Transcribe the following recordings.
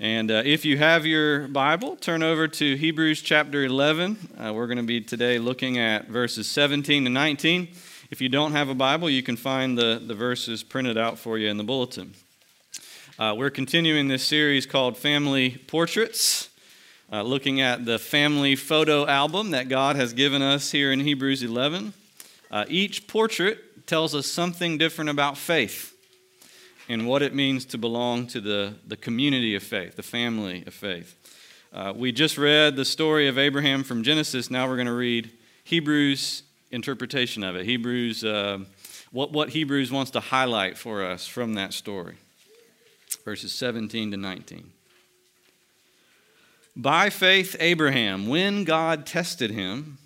And uh, if you have your Bible, turn over to Hebrews chapter 11. Uh, we're going to be today looking at verses 17 to 19. If you don't have a Bible, you can find the, the verses printed out for you in the bulletin. Uh, we're continuing this series called Family Portraits, uh, looking at the family photo album that God has given us here in Hebrews 11. Uh, each portrait tells us something different about faith and what it means to belong to the, the community of faith, the family of faith. Uh, we just read the story of Abraham from Genesis. Now we're going to read Hebrews' interpretation of it. Hebrews, uh, what, what Hebrews wants to highlight for us from that story. Verses 17 to 19. By faith, Abraham, when God tested him,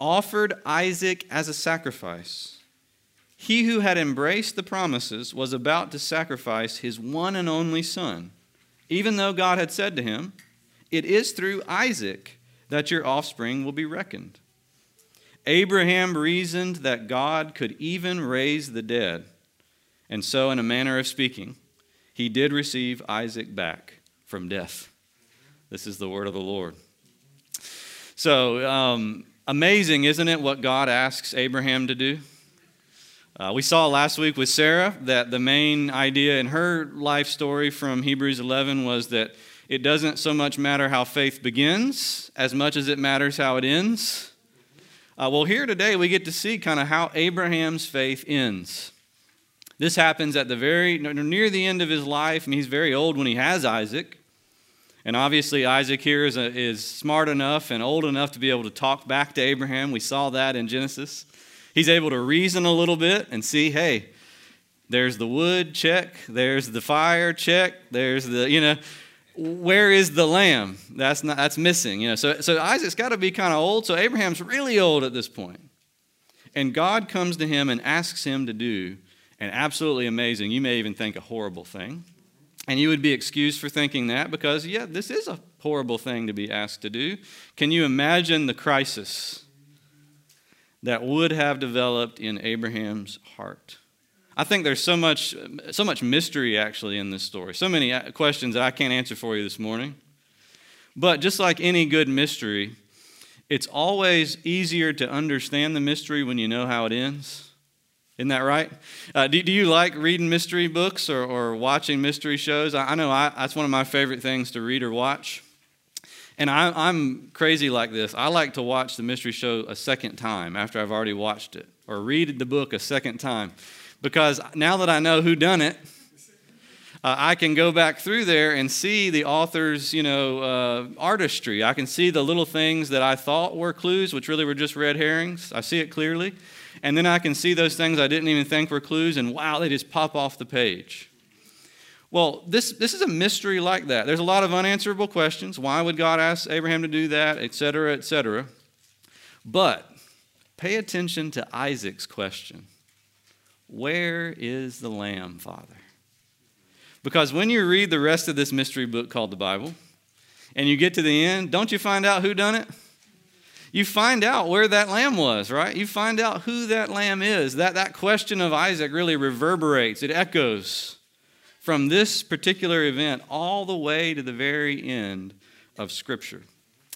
offered Isaac as a sacrifice. He who had embraced the promises was about to sacrifice his one and only son, even though God had said to him, It is through Isaac that your offspring will be reckoned. Abraham reasoned that God could even raise the dead, and so, in a manner of speaking, he did receive Isaac back from death. This is the word of the Lord. So, um, amazing, isn't it, what God asks Abraham to do? Uh, we saw last week with Sarah that the main idea in her life story from Hebrews 11 was that it doesn't so much matter how faith begins as much as it matters how it ends. Uh, well, here today we get to see kind of how Abraham's faith ends. This happens at the very near the end of his life. and he's very old when he has Isaac. And obviously, Isaac here is, a, is smart enough and old enough to be able to talk back to Abraham. We saw that in Genesis. He's able to reason a little bit and see, hey, there's the wood, check. There's the fire, check. There's the, you know, where is the lamb? That's not that's missing. You know, so so Isaac's got to be kind of old. So Abraham's really old at this point. And God comes to him and asks him to do an absolutely amazing, you may even think a horrible thing. And you would be excused for thinking that because, yeah, this is a horrible thing to be asked to do. Can you imagine the crisis that would have developed in Abraham's heart. I think there's so much, so much mystery actually in this story, so many uh, questions that I can't answer for you this morning. But just like any good mystery, it's always easier to understand the mystery when you know how it ends. Isn't that right? Uh, do, do, you like reading mystery books or, or watching mystery shows? I, I know I, that's one of my favorite things to read or watch. And I, am crazy like this. I like to watch the mystery show a second time after I've already watched it, or read the book a second time, because now that I know who done it, uh, I can go back through there and see the author's, you know, uh, artistry. I can see the little things that I thought were clues, which really were just red herrings. I see it clearly, and then I can see those things I didn't even think were clues, and wow, they just pop off the page. Well, this, this is a mystery like that. There's a lot of unanswerable questions. Why would God ask Abraham to do that, et cetera, et cetera? But pay attention to Isaac's question Where is the lamb, Father? Because when you read the rest of this mystery book called the Bible, and you get to the end, don't you find out who done it? You find out where that lamb was, right? You find out who that lamb is. That, that question of Isaac really reverberates, it echoes from this particular event all the way to the very end of Scripture.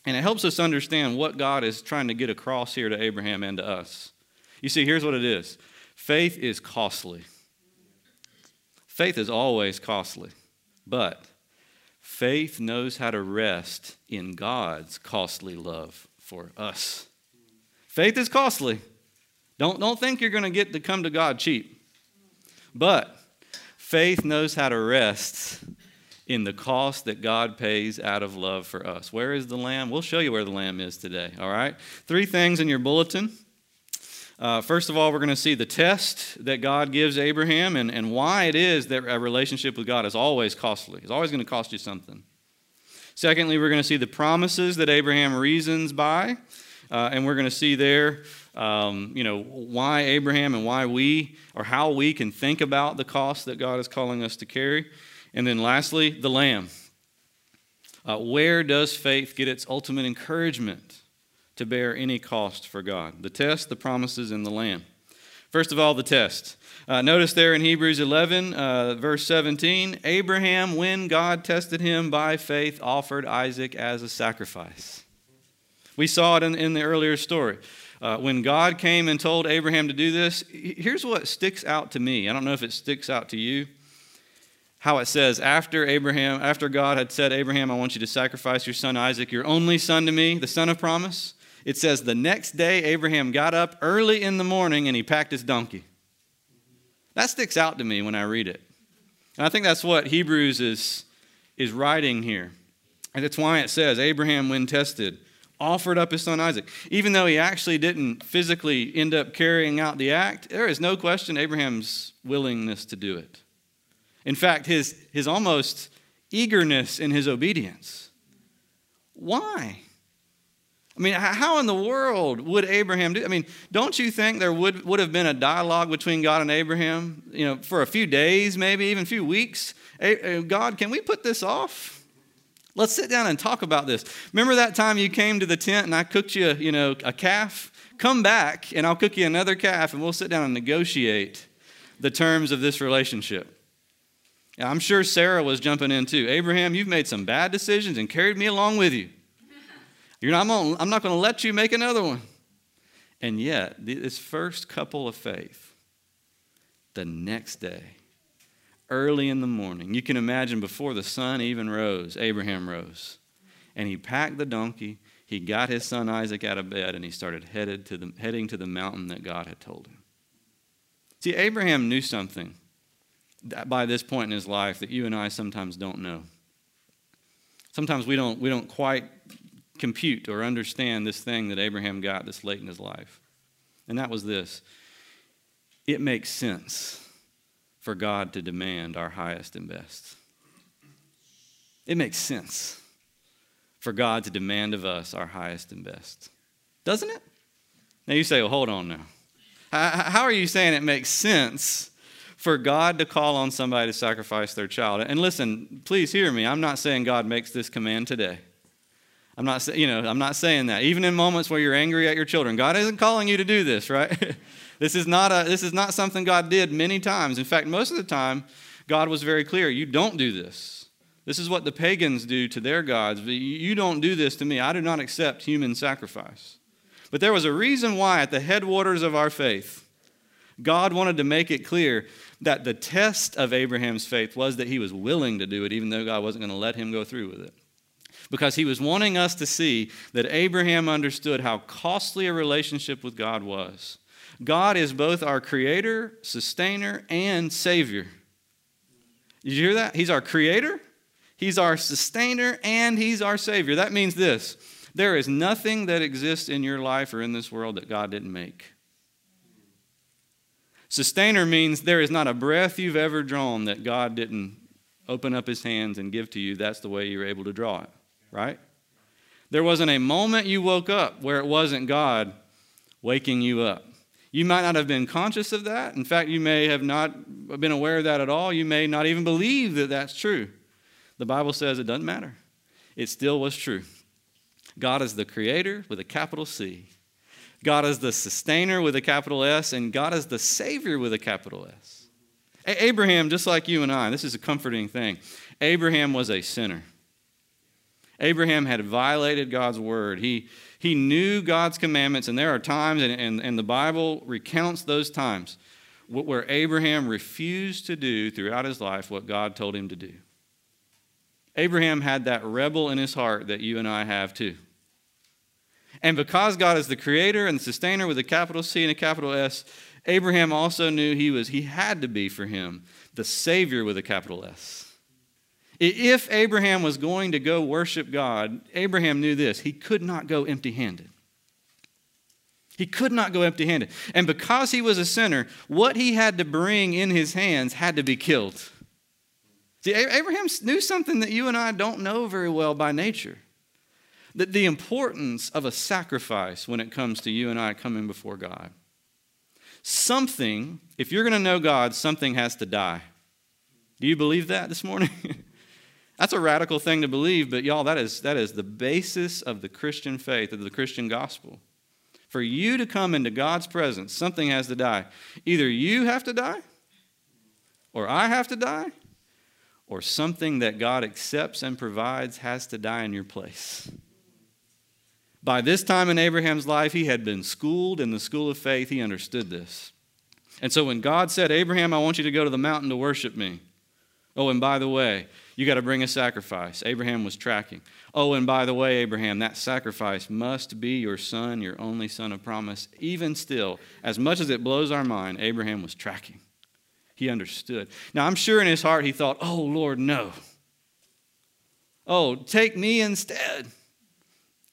And it helps us understand what God is trying to get across here to Abraham and to us. You see, here's what it is faith is costly. Faith is always costly, but faith knows how to rest in God's costly love for us. Faith is costly. Don't, don't think you're going to get to come to God cheap. But Faith knows how to rest in the cost that God pays out of love for us. Where is the lamb? We'll show you where the lamb is today, all right? Three things in your bulletin. Uh, first of all, we're going to see the test that God gives Abraham and, and why it is that a relationship with God is always costly. It's always going to cost you something. Secondly, we're going to see the promises that Abraham reasons by, uh, and we're going to see there um, you know, why Abraham and why we, or how we can think about the cost that God is calling us to carry. And then lastly, the Lamb. Uh, where does faith get its ultimate encouragement to bear any cost for God? The test, the promises, and the Lamb. First of all, the test. Uh, notice there in Hebrews 11, uh, verse 17 Abraham, when God tested him by faith, offered Isaac as a sacrifice. We saw it in, in the earlier story. Uh, when God came and told Abraham to do this, here's what sticks out to me. I don't know if it sticks out to you. How it says, after Abraham, after God had said, Abraham, I want you to sacrifice your son Isaac, your only son to me, the son of promise. It says, the next day Abraham got up early in the morning and he packed his donkey. That sticks out to me when I read it. And I think that's what Hebrews is, is writing here. And that's why it says, Abraham, when tested, offered up his son Isaac. Even though he actually didn't physically end up carrying out the act, there is no question Abraham's willingness to do it. In fact, his, his almost eagerness in his obedience. Why? I mean, how in the world would Abraham do? I mean, don't you think there would, would have been a dialogue between God and Abraham, you know, for a few days, maybe even a few weeks? God, can we put this off? Let's sit down and talk about this. Remember that time you came to the tent and I cooked you, you know, a calf? Come back and I'll cook you another calf and we'll sit down and negotiate the terms of this relationship. I'm sure Sarah was jumping in too. Abraham, you've made some bad decisions and carried me along with you. You're not, I'm not going to let you make another one. And yet, this first couple of faith, the next day, early in the morning. You can imagine before the sun even rose, Abraham rose. And he packed the donkey, he got his son Isaac out of bed, and he started headed to the, heading to the mountain that God had told him. See, Abraham knew something by this point in his life that you and I sometimes don't know. Sometimes we don't, we don't quite compute or understand this thing that Abraham got this late in his life. And that was this it makes sense for God to demand our highest and best. It makes sense for God to demand of us our highest and best. Doesn't it? Now you say, well, hold on now. How are you saying it makes sense for God to call on somebody to sacrifice their child? And listen, please hear me. I'm not saying God makes this command today. I'm not, you know, I'm not saying that. Even in moments where you're angry at your children, God isn't calling you to do this, right? This is not a this is not something God did many times. In fact, most of the time, God was very clear, you don't do this. This is what the pagans do to their gods. You don't do this to me. I do not accept human sacrifice. But there was a reason why at the headwaters of our faith, God wanted to make it clear that the test of Abraham's faith was that he was willing to do it, even though God wasn't going to let him go through with it. Because he was wanting us to see that Abraham understood how costly a relationship with God was. God is both our creator, sustainer, and savior. Did you hear that? He's our creator, He's our sustainer, and He's our savior. That means this there is nothing that exists in your life or in this world that God didn't make. Sustainer means there is not a breath you've ever drawn that God didn't open up His hands and give to you. That's the way you're able to draw it, right? There wasn't a moment you woke up where it wasn't God waking you up. You might not have been conscious of that. In fact, you may have not been aware of that at all. You may not even believe that that's true. The Bible says it doesn't matter, it still was true. God is the creator with a capital C. God is the sustainer with a capital S, and God is the Savior with a capital S. Abraham, just like you and I, this is a comforting thing. Abraham was a sinner. Abraham had violated God's word. He, he knew God's commandments, and there are times, and, and, and the Bible recounts those times, where Abraham refused to do throughout his life what God told him to do. Abraham had that rebel in his heart that you and I have too. And because God is the creator and the sustainer with a capital C and a capital S, Abraham also knew he was he had to be for him the savior with a capital S. If Abraham was going to go worship God, Abraham knew this he could not go empty handed. He could not go empty handed. And because he was a sinner, what he had to bring in his hands had to be killed. See, Abraham knew something that you and I don't know very well by nature. That the importance of a sacrifice when it comes to you and I coming before God. Something, if you're going to know God, something has to die. Do you believe that this morning? That's a radical thing to believe, but y'all, that is, that is the basis of the Christian faith, of the Christian gospel. For you to come into God's presence, something has to die. Either you have to die, or I have to die, or something that God accepts and provides has to die in your place. By this time in Abraham's life, he had been schooled in the school of faith. He understood this. And so when God said, Abraham, I want you to go to the mountain to worship me. Oh, and by the way, you got to bring a sacrifice. Abraham was tracking. Oh, and by the way, Abraham, that sacrifice must be your son, your only son of promise. Even still, as much as it blows our mind, Abraham was tracking. He understood. Now, I'm sure in his heart he thought, oh, Lord, no. Oh, take me instead.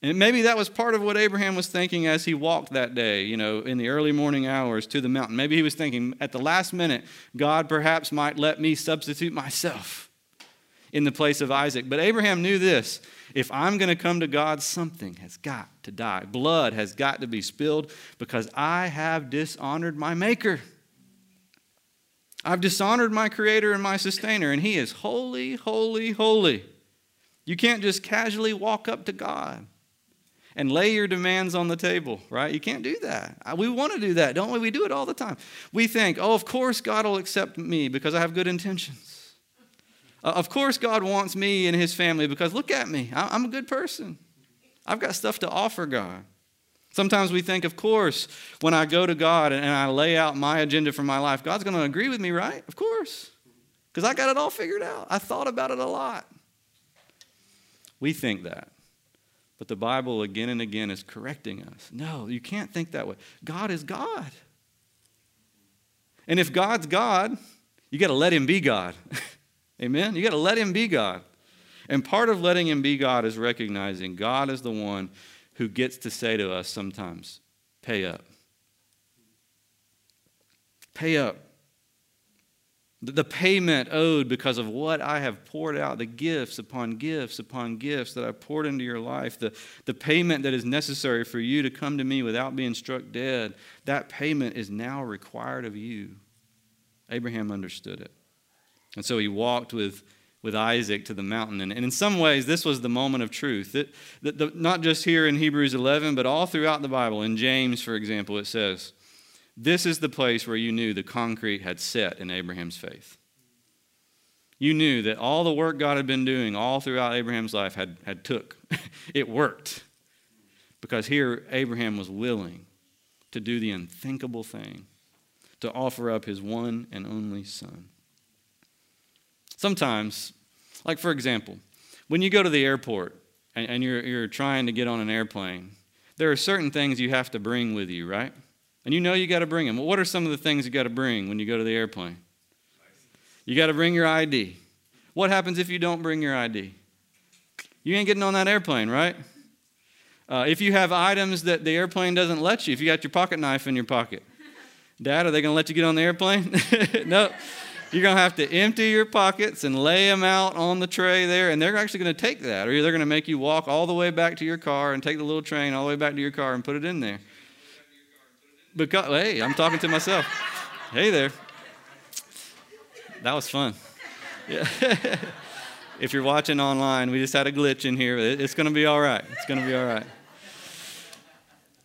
And maybe that was part of what Abraham was thinking as he walked that day, you know, in the early morning hours to the mountain. Maybe he was thinking, at the last minute, God perhaps might let me substitute myself in the place of Isaac. But Abraham knew this if I'm going to come to God, something has got to die. Blood has got to be spilled because I have dishonored my Maker. I've dishonored my Creator and my Sustainer, and He is holy, holy, holy. You can't just casually walk up to God and lay your demands on the table, right? You can't do that. We want to do that, don't we? We do it all the time. We think, oh, of course God will accept me because I have good intentions. Uh, of course God wants me and his family because look at me, I'm a good person. I've got stuff to offer God. Sometimes we think, of course, when I go to God and I lay out my agenda for my life, God's going to agree with me, right? Of course. Because I got it all figured out. I thought about it a lot. We think that. But the Bible again and again is correcting us. No, you can't think that way. God is God. And if God's God, you got to let him be God. Amen? You got to let him be God. And part of letting him be God is recognizing God is the one who gets to say to us sometimes, pay up. Pay up. The payment owed because of what I have poured out, the gifts upon gifts upon gifts that I poured into your life, the, the payment that is necessary for you to come to me without being struck dead, that payment is now required of you. Abraham understood it. And so he walked with, with Isaac to the mountain. And, and in some ways, this was the moment of truth. That, the, not just here in Hebrews 11, but all throughout the Bible. In James, for example, it says, this is the place where you knew the concrete had set in Abraham's faith. You knew that all the work God had been doing all throughout Abraham's life had, had took. it worked. Because here Abraham was willing to do the unthinkable thing, to offer up his one and only son. Sometimes, like for example, when you go to the airport and, and you're, you're trying to get on an airplane, there are certain things you have to bring with you, right? And you know you got to bring them. Well, what are some of the things you got to bring when you go to the airplane? You got to bring your ID. What happens if you don't bring your ID? You ain't getting on that airplane, right? Uh, if you have items that the airplane doesn't let you, if you got your pocket knife in your pocket, Dad, are they going to let you get on the airplane? no. You're going to have to empty your pockets and lay them out on the tray there, and they're actually going to take that, or they're going to make you walk all the way back to your car and take the little train all the way back to your car and put it in there. Because, hey, I'm talking to myself. Hey there. That was fun. Yeah. if you're watching online, we just had a glitch in here. It's going to be all right. It's going to be all right.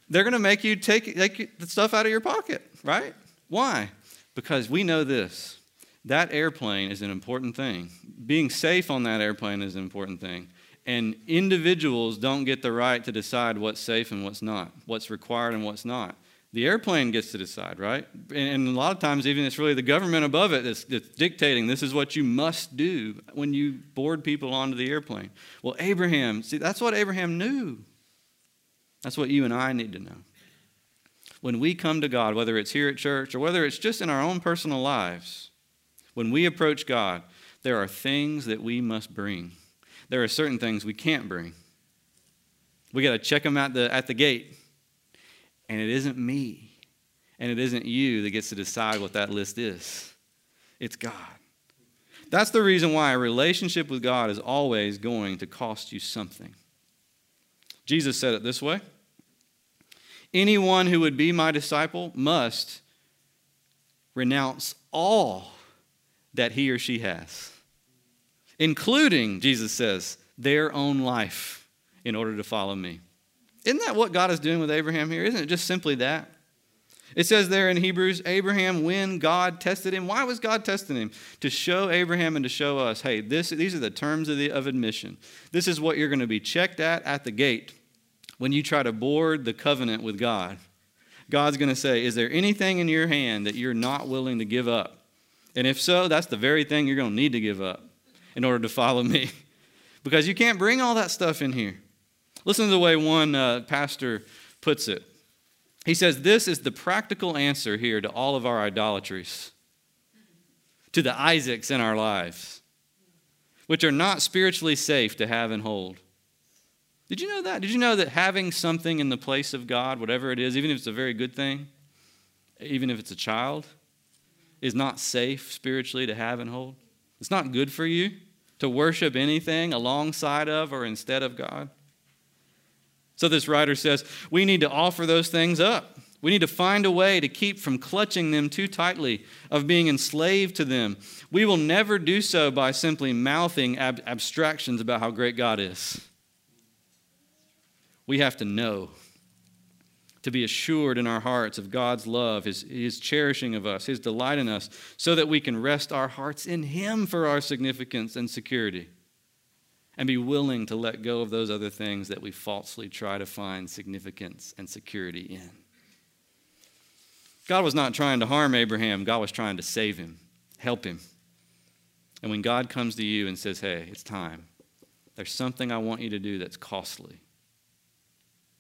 They're going to make you take, take the stuff out of your pocket, right? Why? Because we know this that airplane is an important thing. Being safe on that airplane is an important thing. And individuals don't get the right to decide what's safe and what's not, what's required and what's not. The airplane gets to decide, right? And, a lot of times, even it's really the government above it that's, that's dictating this is what you must do when you board people onto the airplane. Well, Abraham, see, that's what Abraham knew. That's what you and I need to know. When we come to God, whether it's here at church or whether it's just in our own personal lives, when we approach God, there are things that we must bring. There are certain things we can't bring. We got to check them at the, at the gate. And it isn't me and it isn't you that gets to decide what that list is. It's God. That's the reason why a relationship with God is always going to cost you something. Jesus said it this way Anyone who would be my disciple must renounce all that he or she has, including, Jesus says, their own life in order to follow me. Isn't that what God is doing with Abraham here? Isn't it just simply that? It says there in Hebrews, Abraham, when God tested him, why was God testing him? To show Abraham and to show us, hey, this, these are the terms of, the, of admission. This is what you're going to be checked at at the gate when you try to board the covenant with God. God's going to say, is there anything in your hand that you're not willing to give up? And if so, that's the very thing you're going to need to give up in order to follow me. because you can't bring all that stuff in here. Listen to the way one uh, pastor puts it. He says, This is the practical answer here to all of our idolatries, to the Isaacs in our lives, which are not spiritually safe to have and hold. Did you know that? Did you know that having something in the place of God, whatever it is, even if it's a very good thing, even if it's a child, is not safe spiritually to have and hold? It's not good for you to worship anything alongside of or instead of God. So this writer says, we need to offer those things up. We need to find a way to keep from clutching them too tightly, of being enslaved to them. We will never do so by simply mouthing ab- abstractions about how great God is. We have to know, to be assured in our hearts of God's love, His, His cherishing of us, His delight in us, so that we can rest our hearts in Him for our significance and security and be willing to let go of those other things that we falsely try to find significance and security in. God was not trying to harm Abraham, God was trying to save him, help him. And when God comes to you and says, Hey, it's time, there's something I want you to do that's costly,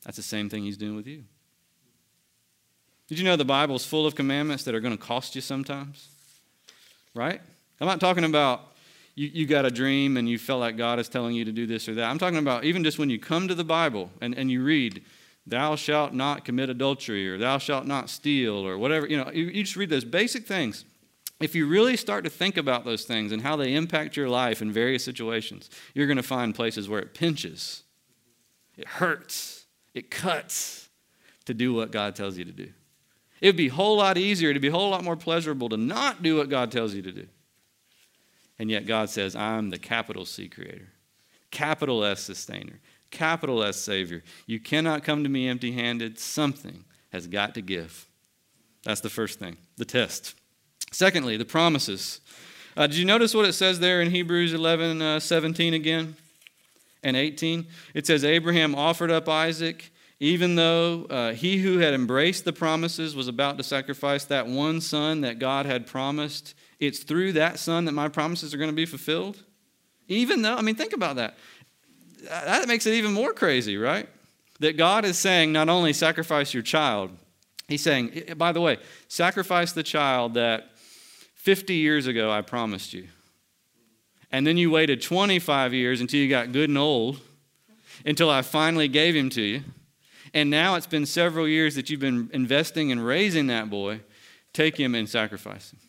that's the same thing he's doing with you. Did you know the Bible is full of commandments that are going to cost you sometimes? Right? I'm not talking about you, you got a dream and you felt like God is telling you to do this or that. I'm talking about even just when you come to the Bible and, and you read, thou shalt not commit adultery or thou shalt not steal or whatever, you know, you, you just read those basic things. If you really start to think about those things and how they impact your life in various situations, you're going to find places where it pinches, it hurts, it cuts to do what God tells you to do. It would be a whole lot easier, to be a whole lot more pleasurable to not do what God tells you to do. And yet God says, I'm the capital C creator, capital S sustainer, capital S savior. You cannot come to me empty handed. Something has got to give. That's the first thing, the test. Secondly, the promises. Uh, did you notice what it says there in Hebrews 11 uh, 17 again and 18? It says, Abraham offered up Isaac, even though uh, he who had embraced the promises was about to sacrifice that one son that God had promised it's through that son that my promises are going to be fulfilled. Even though, I mean, think about that. That makes it even more crazy, right? That God is saying not only sacrifice your child, He's saying, by the way, sacrifice the child that 50 years ago I promised you. And then you waited 25 years until you got good and old, until I finally gave him to you. And now it's been several years that you've been investing in raising that boy. Take him and sacrifice him.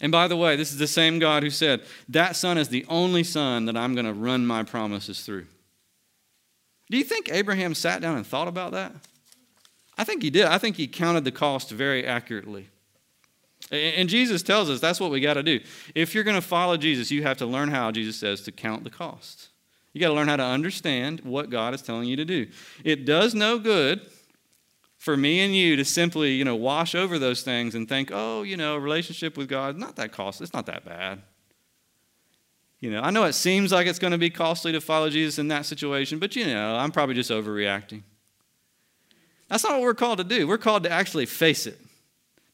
And by the way, this is the same God who said, That son is the only son that I'm going to run my promises through. Do you think Abraham sat down and thought about that? I think he did. I think he counted the cost very accurately. And Jesus tells us that's what we got to do. If you're going to follow Jesus, you have to learn how, Jesus says, to count the cost. You got to learn how to understand what God is telling you to do. It does no good for me and you to simply, you know, wash over those things and think, oh, you know, relationship with God, not that costly. It's not that bad. You know, I know it seems like it's going to be costly to follow Jesus in that situation, but you know, I'm probably just overreacting. That's not what we're called to do. We're called to actually face it,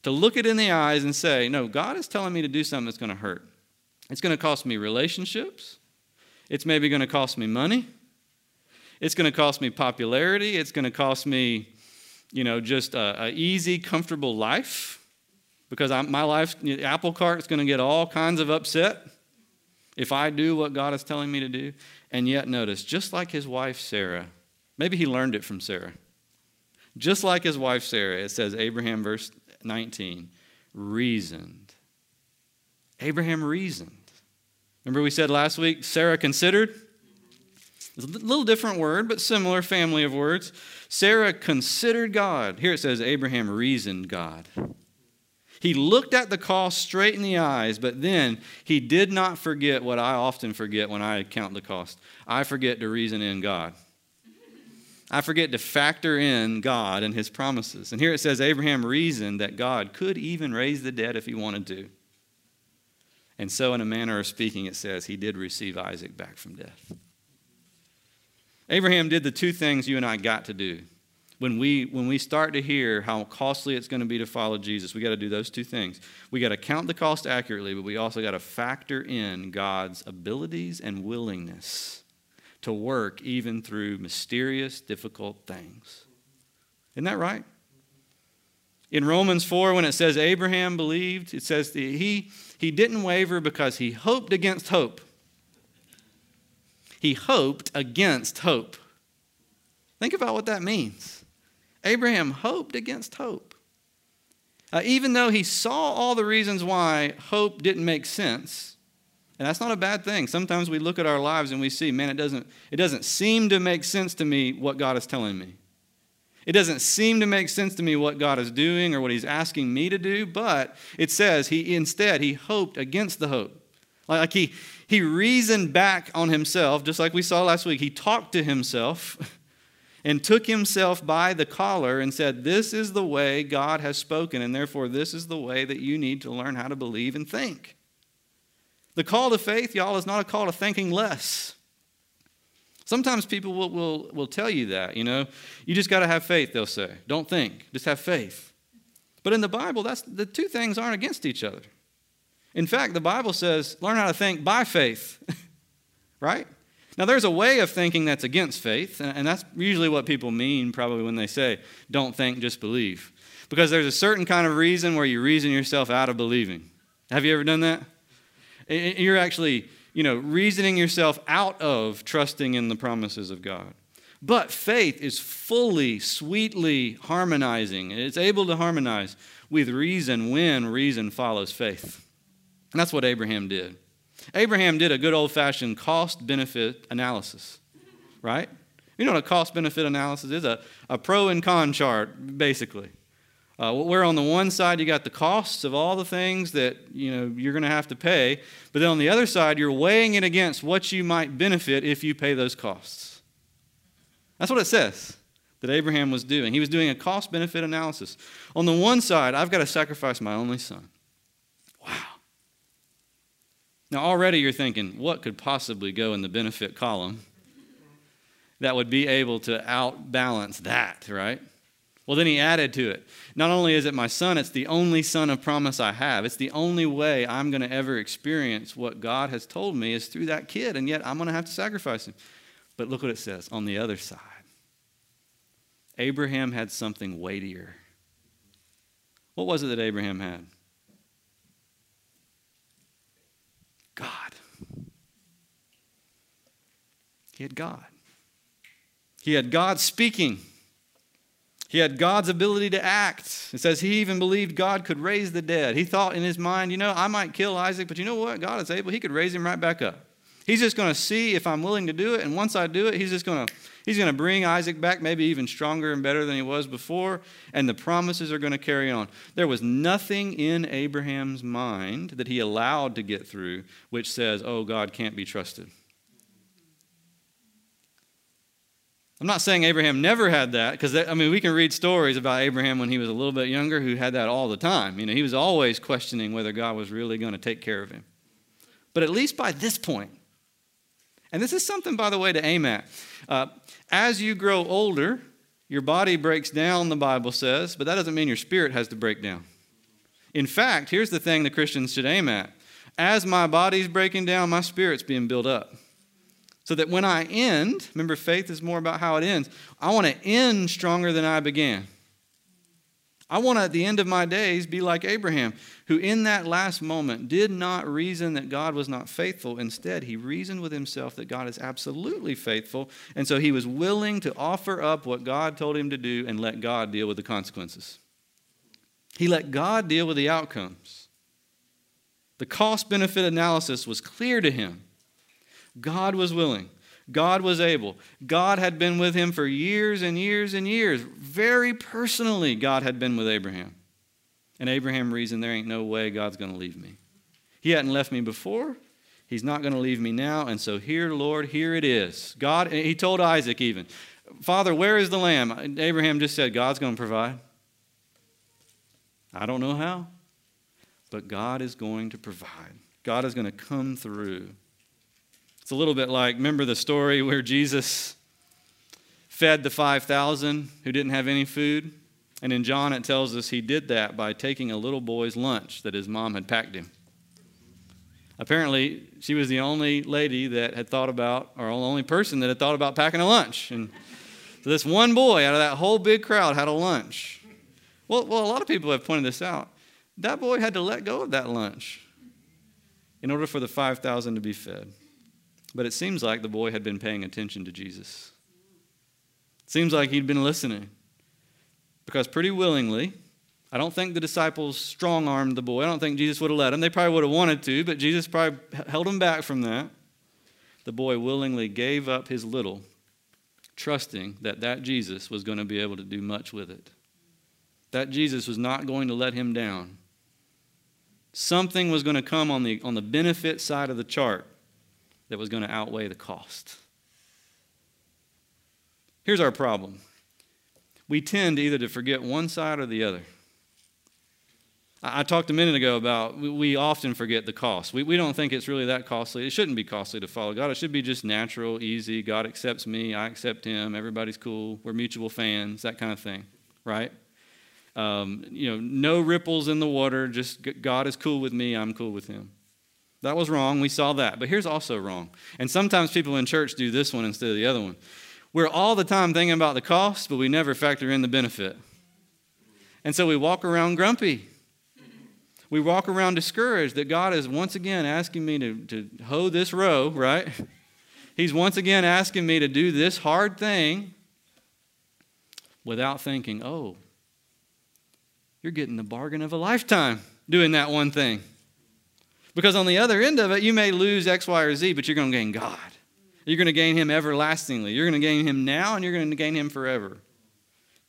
to look it in the eyes and say, no, God is telling me to do something that's going to hurt. It's going to cost me relationships. It's maybe going to cost me money. It's going to cost me popularity. It's going to cost me you know, just a, easy, comfortable life because I'm, my life, apple cart is going to get all kinds of upset if I do what God is telling me to do. And yet, notice, just like his wife Sarah, maybe he learned it from Sarah. Just like his wife Sarah, it says, Abraham, verse 19, reasoned. Abraham reasoned. Remember, we said last week, Sarah considered? It's a little different word, but similar family of words. Sarah considered God. Here it says Abraham reasoned God. He looked at the cost straight in the eyes, but then he did not forget what I often forget when I count the cost. I forget to reason in God. I forget to factor in God and his promises. And here it says Abraham reasoned that God could even raise the dead if he wanted to. And so, in a manner of speaking, it says he did receive Isaac back from death. Abraham did the two things you and I got to do. When we, when we start to hear how costly it's going to be to follow Jesus, we got to do those two things. We got to count the cost accurately, but we also got to factor in God's abilities and willingness to work even through mysterious, difficult things. Isn't that right? In Romans 4, when it says Abraham believed, it says that he, he didn't waver because he hoped against hope. He hoped against hope. Think about what that means. Abraham hoped against hope. Uh, even though he saw all the reasons why hope didn't make sense, and that's not a bad thing. Sometimes we look at our lives and we see, man, it doesn't, it doesn't seem to make sense to me what God is telling me. It doesn't seem to make sense to me what God is doing or what He's asking me to do, but it says he instead he hoped against the hope. Like he, he reasoned back on himself, just like we saw last week. He talked to himself and took himself by the collar and said, This is the way God has spoken, and therefore this is the way that you need to learn how to believe and think. The call to faith, y'all, is not a call to thinking less. Sometimes people will, will, will tell you that, you know. You just got to have faith, they'll say. Don't think, just have faith. But in the Bible, that's, the two things aren't against each other. In fact, the Bible says, learn how to think by faith, right? Now, there's a way of thinking that's against faith, and that's usually what people mean probably when they say, don't think, just believe. Because there's a certain kind of reason where you reason yourself out of believing. Have you ever done that? You're actually, you know, reasoning yourself out of trusting in the promises of God. But faith is fully, sweetly harmonizing. It's able to harmonize with reason when reason follows faith. And that's what Abraham did. Abraham did a good old fashioned cost benefit analysis, right? You know what a cost benefit analysis is? A, a pro and con chart, basically. Uh, where on the one side you got the costs of all the things that you know you're going to have to pay, but then on the other side you're weighing it against what you might benefit if you pay those costs. That's what it says that Abraham was doing. He was doing a cost benefit analysis. On the one side, I've got to sacrifice my only son. Wow. Now, already you're thinking, what could possibly go in the benefit column that would be able to outbalance that, right? Well, then he added to it. Not only is it my son, it's the only son of promise I have. It's the only way I'm going to ever experience what God has told me is through that kid, and yet I'm going to have to sacrifice him. But look what it says on the other side Abraham had something weightier. What was it that Abraham had? God. He had God. He had God speaking. He had God's ability to act. It says he even believed God could raise the dead. He thought in his mind, you know, I might kill Isaac, but you know what? God is able. He could raise him right back up. He's just going to see if I'm willing to do it. And once I do it, he's just going to he's going to bring Isaac back maybe even stronger and better than he was before, and the promises are going to carry on. There was nothing in Abraham's mind that he allowed to get through which says, "Oh, God can't be trusted." I'm not saying Abraham never had that, because I mean, we can read stories about Abraham when he was a little bit younger who had that all the time. You know, he was always questioning whether God was really going to take care of him. But at least by this point, and this is something, by the way, to aim at. Uh, as you grow older, your body breaks down, the Bible says, but that doesn't mean your spirit has to break down. In fact, here's the thing the Christians should aim at. As my body's breaking down, my spirit's being built up. So that when I end, remember, faith is more about how it ends. I want to end stronger than I began. I want to, at the end of my days, be like Abraham, who in that last moment did not reason that God was not faithful. Instead, he reasoned with himself that God is absolutely faithful. And so he was willing to offer up what God told him to do and let God deal with the consequences. He let God deal with the outcomes. The cost benefit analysis was clear to him. God was willing. God was able. God had been with him for years and years and years. Very personally, God had been with Abraham. And Abraham reasoned, there ain't no way God's going to leave me. He hadn't left me before. He's not going to leave me now. And so here, Lord, here it is. God, he told Isaac even, Father, where is the lamb? Abraham just said, God's going to provide. I don't know how, but God is going to provide. God is going to come through. It's a little bit like remember the story where Jesus fed the 5,000 who didn't have any food? And in John, it tells us he did that by taking a little boy's lunch that his mom had packed him. Apparently, she was the only lady that had thought about, or the only person that had thought about packing a lunch. And so this one boy out of that whole big crowd had a lunch. Well, well, a lot of people have pointed this out. That boy had to let go of that lunch in order for the 5,000 to be fed. But it seems like the boy had been paying attention to Jesus. It seems like he'd been listening. Because pretty willingly, I don't think the disciples strong armed the boy. I don't think Jesus would have let him. They probably would have wanted to, but Jesus probably held him back from that. The boy willingly gave up his little, trusting that that Jesus was going to be able to do much with it. That Jesus was not going to let him down. Something was going to come on the, on the benefit side of the chart that was going to outweigh the cost. Here's our problem we tend either to forget one side or the other. I talked a minute ago about we often forget the cost. We, we don't think it's really that costly. It shouldn't be costly to follow God. It should be just natural, easy. God accepts me, I accept him, everybody's cool, we're mutual fans, that kind of thing, right? Um, you know, no ripples in the water, just God is cool with me, I'm cool with him. That was wrong. We saw that. But here's also wrong. And sometimes people in church do this one instead of the other one. We're all the time thinking about the cost, but we never factor in the benefit. And so we walk around grumpy. We walk around discouraged that God is once again asking me to, to hoe this row, right? He's once again asking me to do this hard thing without thinking, oh, you're getting the bargain of a lifetime doing that one thing. Because on the other end of it, you may lose X, Y, or Z, but you're going to gain God. You're going to gain him everlastingly. You're going to gain him now and you're going to gain him forever.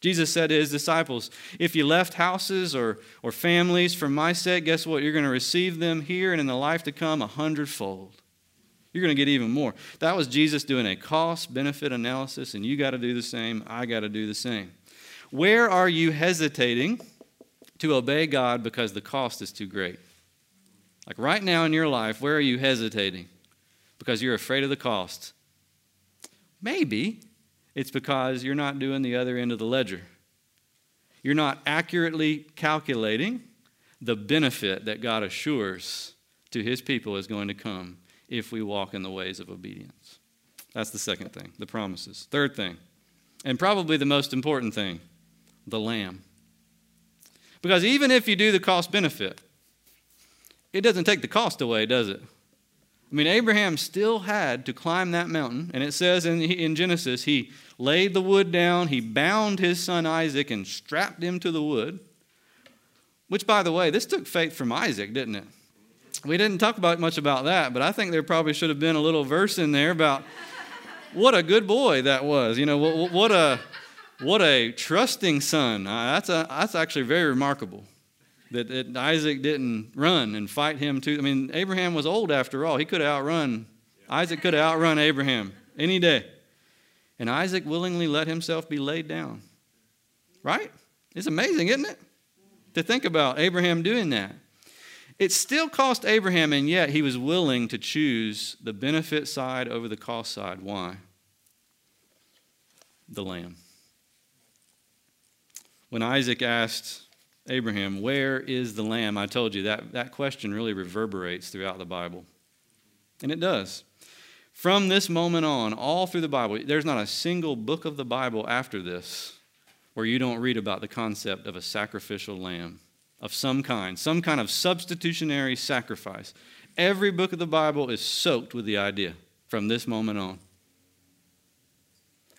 Jesus said to his disciples, If you left houses or, or families for my sake, guess what? You're going to receive them here and in the life to come a hundredfold. You're going to get even more. That was Jesus doing a cost benefit analysis, and you got to do the same. I got to do the same. Where are you hesitating to obey God because the cost is too great? Like right now in your life, where are you hesitating? because you're afraid of the cost. Maybe it's because you're not doing the other end of the ledger. You're not accurately calculating the benefit that God assures to his people is going to come if we walk in the ways of obedience. That's the second thing, the promises. Third thing, and probably the most important thing, the lamb. Because even if you do the cost benefit, it doesn't take the cost away, does it? I mean, Abraham still had to climb that mountain, and it says in, in Genesis, he laid the wood down, he bound his son Isaac, and strapped him to the wood. Which, by the way, this took faith from Isaac, didn't it? We didn't talk about much about that, but I think there probably should have been a little verse in there about what a good boy that was. You know, what, what a what a trusting son. Uh, that's a, that's actually very remarkable that, that Isaac didn't run and fight him too. I mean, Abraham was old after all. He could have outrun, Isaac could have outrun Abraham any day. And Isaac willingly let himself be laid down. Right? It's amazing, isn't it? To think about Abraham doing that. It still cost Abraham, and yet he was willing to choose the benefit side over the cost side. Why? The lamb. When Isaac asked Abraham, Where is the lamb? I told you that, that question really reverberates throughout the Bible. And it does. From this moment on, all through the Bible, there's not a single book of the Bible after this where you don't read about the concept of a sacrificial lamb of some kind, some kind of substitutionary sacrifice. Every book of the Bible is soaked with the idea from this moment on.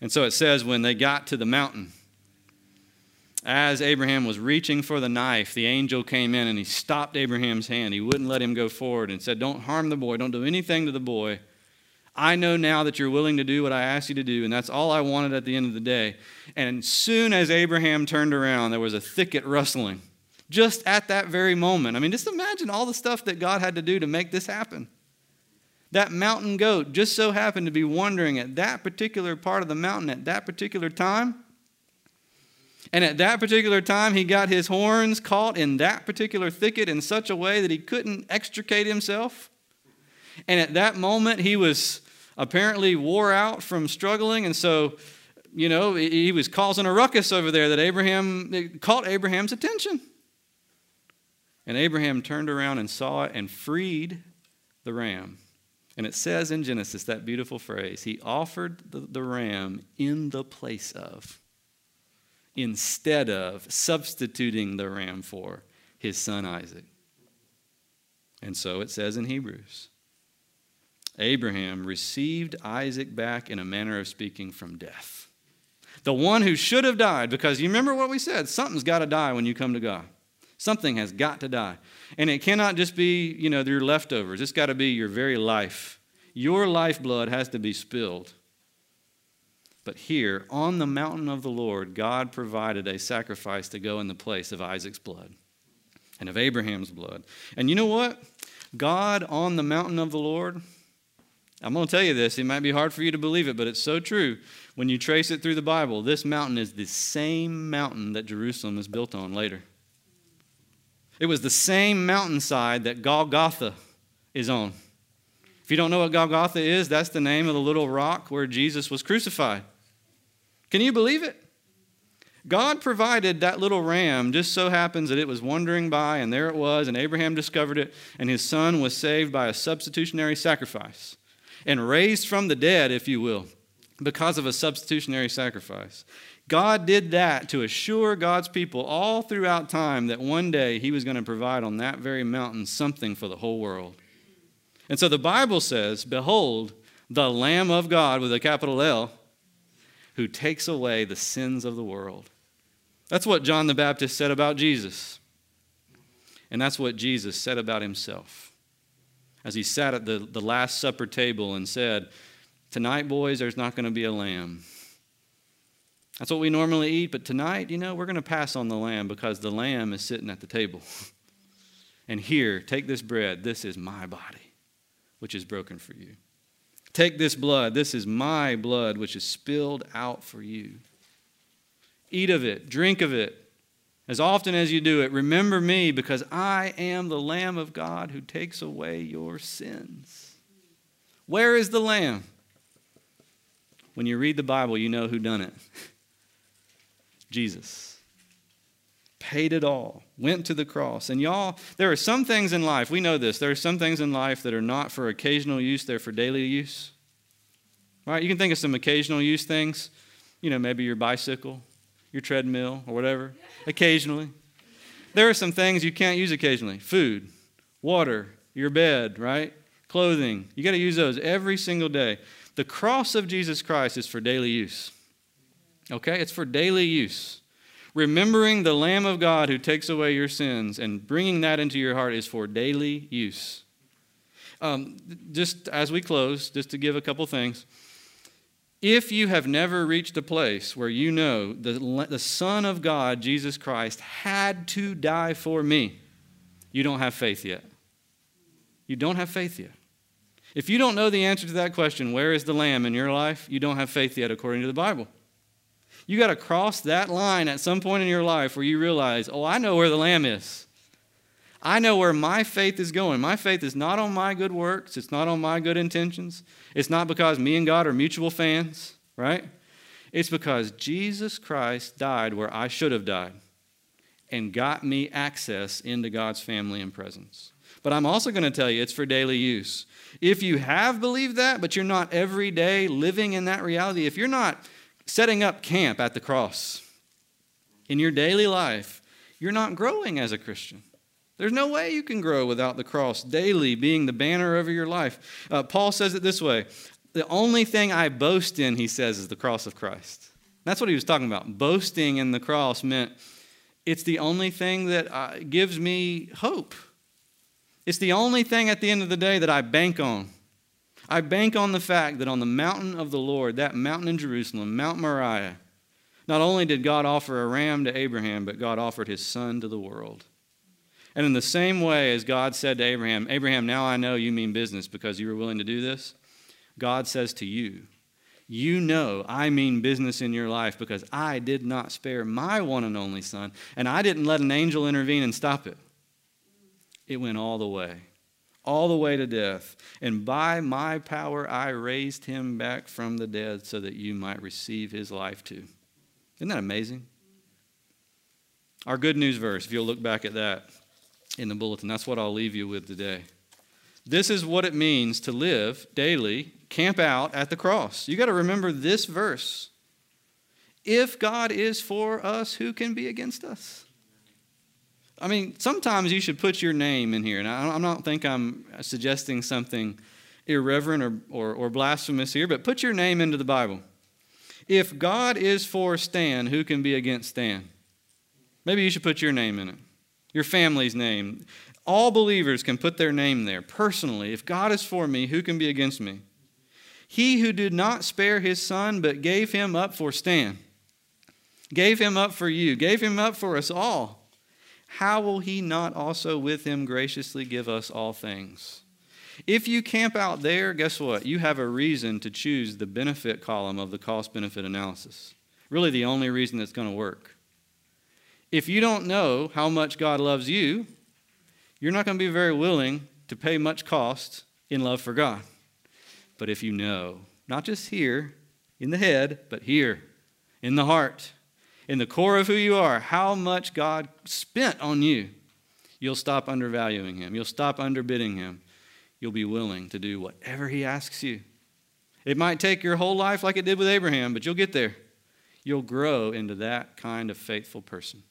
And so it says when they got to the mountain, as Abraham was reaching for the knife, the angel came in and he stopped Abraham's hand. He wouldn't let him go forward and said, Don't harm the boy, don't do anything to the boy. I know now that you're willing to do what I asked you to do, and that's all I wanted at the end of the day. And soon as Abraham turned around, there was a thicket rustling. Just at that very moment. I mean, just imagine all the stuff that God had to do to make this happen. That mountain goat just so happened to be wandering at that particular part of the mountain at that particular time. And at that particular time, he got his horns caught in that particular thicket in such a way that he couldn't extricate himself. And at that moment, he was apparently wore out from struggling. And so, you know, he was causing a ruckus over there that Abraham caught Abraham's attention. And Abraham turned around and saw it and freed the ram. And it says in Genesis that beautiful phrase He offered the, the ram in the place of, instead of substituting the ram for his son Isaac. And so it says in Hebrews Abraham received Isaac back in a manner of speaking from death. The one who should have died, because you remember what we said something's got to die when you come to God. Something has got to die. And it cannot just be, you know, your leftovers. It's got to be your very life. Your lifeblood has to be spilled. But here, on the mountain of the Lord, God provided a sacrifice to go in the place of Isaac's blood and of Abraham's blood. And you know what? God on the mountain of the Lord, I'm going to tell you this. It might be hard for you to believe it, but it's so true. When you trace it through the Bible, this mountain is the same mountain that Jerusalem is built on later. It was the same mountainside that Golgotha is on. If you don't know what Golgotha is, that's the name of the little rock where Jesus was crucified. Can you believe it? God provided that little ram, just so happens that it was wandering by, and there it was, and Abraham discovered it, and his son was saved by a substitutionary sacrifice and raised from the dead, if you will, because of a substitutionary sacrifice. God did that to assure God's people all throughout time that one day He was going to provide on that very mountain something for the whole world. And so the Bible says, Behold, the Lamb of God with a capital L, who takes away the sins of the world. That's what John the Baptist said about Jesus. And that's what Jesus said about himself. As he sat at the, the Last Supper table and said, Tonight, boys, there's not going to be a lamb. That's what we normally eat, but tonight, you know, we're going to pass on the lamb because the lamb is sitting at the table. and here, take this bread. This is my body, which is broken for you. Take this blood. This is my blood, which is spilled out for you. Eat of it, drink of it. As often as you do it, remember me because I am the Lamb of God who takes away your sins. Where is the Lamb? When you read the Bible, you know who done it. Jesus. Paid it all, went to the cross. And y'all, there are some things in life, we know this, there are some things in life that are not for occasional use, they're for daily use. Right? You can think of some occasional use things. You know, maybe your bicycle, your treadmill, or whatever. Occasionally. There are some things you can't use occasionally food, water, your bed, right? Clothing. You got to use those every single day. The cross of Jesus Christ is for daily use. Okay? It's for daily use. Remembering the Lamb of God who takes away your sins and bringing that into your heart is for daily use. Um, just as we close, just to give a couple things. If you have never reached a place where you know the, the Son of God, Jesus Christ, had to die for me, you don't have faith yet. You don't have faith yet. If you don't know the answer to that question, where is the Lamb in your life, you don't have faith yet according to the Bible. You got to cross that line at some point in your life where you realize, oh, I know where the lamb is. I know where my faith is going. My faith is not on my good works, it's not on my good intentions. It's not because me and God are mutual fans, right? It's because Jesus Christ died where I should have died and got me access into God's family and presence. But I'm also going to tell you it's for daily use. If you have believed that, but you're not every day living in that reality, if you're not setting up camp at the cross in your daily life, you're not growing as a Christian. There's no way you can grow without the cross daily being the banner over your life. Uh, Paul says it this way The only thing I boast in, he says, is the cross of Christ. That's what he was talking about. Boasting in the cross meant it's the only thing that uh, gives me hope. It's the only thing at the end of the day that I bank on. I bank on the fact that on the mountain of the Lord, that mountain in Jerusalem, Mount Moriah, not only did God offer a ram to Abraham, but God offered his son to the world. And in the same way as God said to Abraham, Abraham, now I know you mean business because you were willing to do this, God says to you, you know I mean business in your life because I did not spare my one and only son, and I didn't let an angel intervene and stop it. It went all the way, all the way to death. And by my power, I raised him back from the dead so that you might receive his life too. Isn't that amazing? Our good news verse, if you'll look back at that in the bulletin, that's what I'll leave you with today. This is what it means to live daily, camp out at the cross. You got to remember this verse. If God is for us, who can be against us? I mean, sometimes you should put your name in here. And I don't think I'm suggesting something irreverent or, or, or blasphemous here, but put your name into the Bible. If God is for Stan, who can be against Stan? Maybe you should put your name in it, your family's name. All believers can put their name there personally. If God is for me, who can be against me? He who did not spare his son, but gave him up for Stan, gave him up for you, gave him up for us all, how will he not also with him graciously give us all things? If you camp out there, guess what? You have a reason to choose the benefit column of the cost benefit analysis. Really, the only reason that's going to work. If you don't know how much God loves you, you're not going to be very willing to pay much cost in love for God. But if you know, not just here in the head, but here in the heart, in the core of who you are, how much God spent on you, you'll stop undervaluing Him. You'll stop underbidding Him. You'll be willing to do whatever He asks you. It might take your whole life like it did with Abraham, but you'll get there. You'll grow into that kind of faithful person.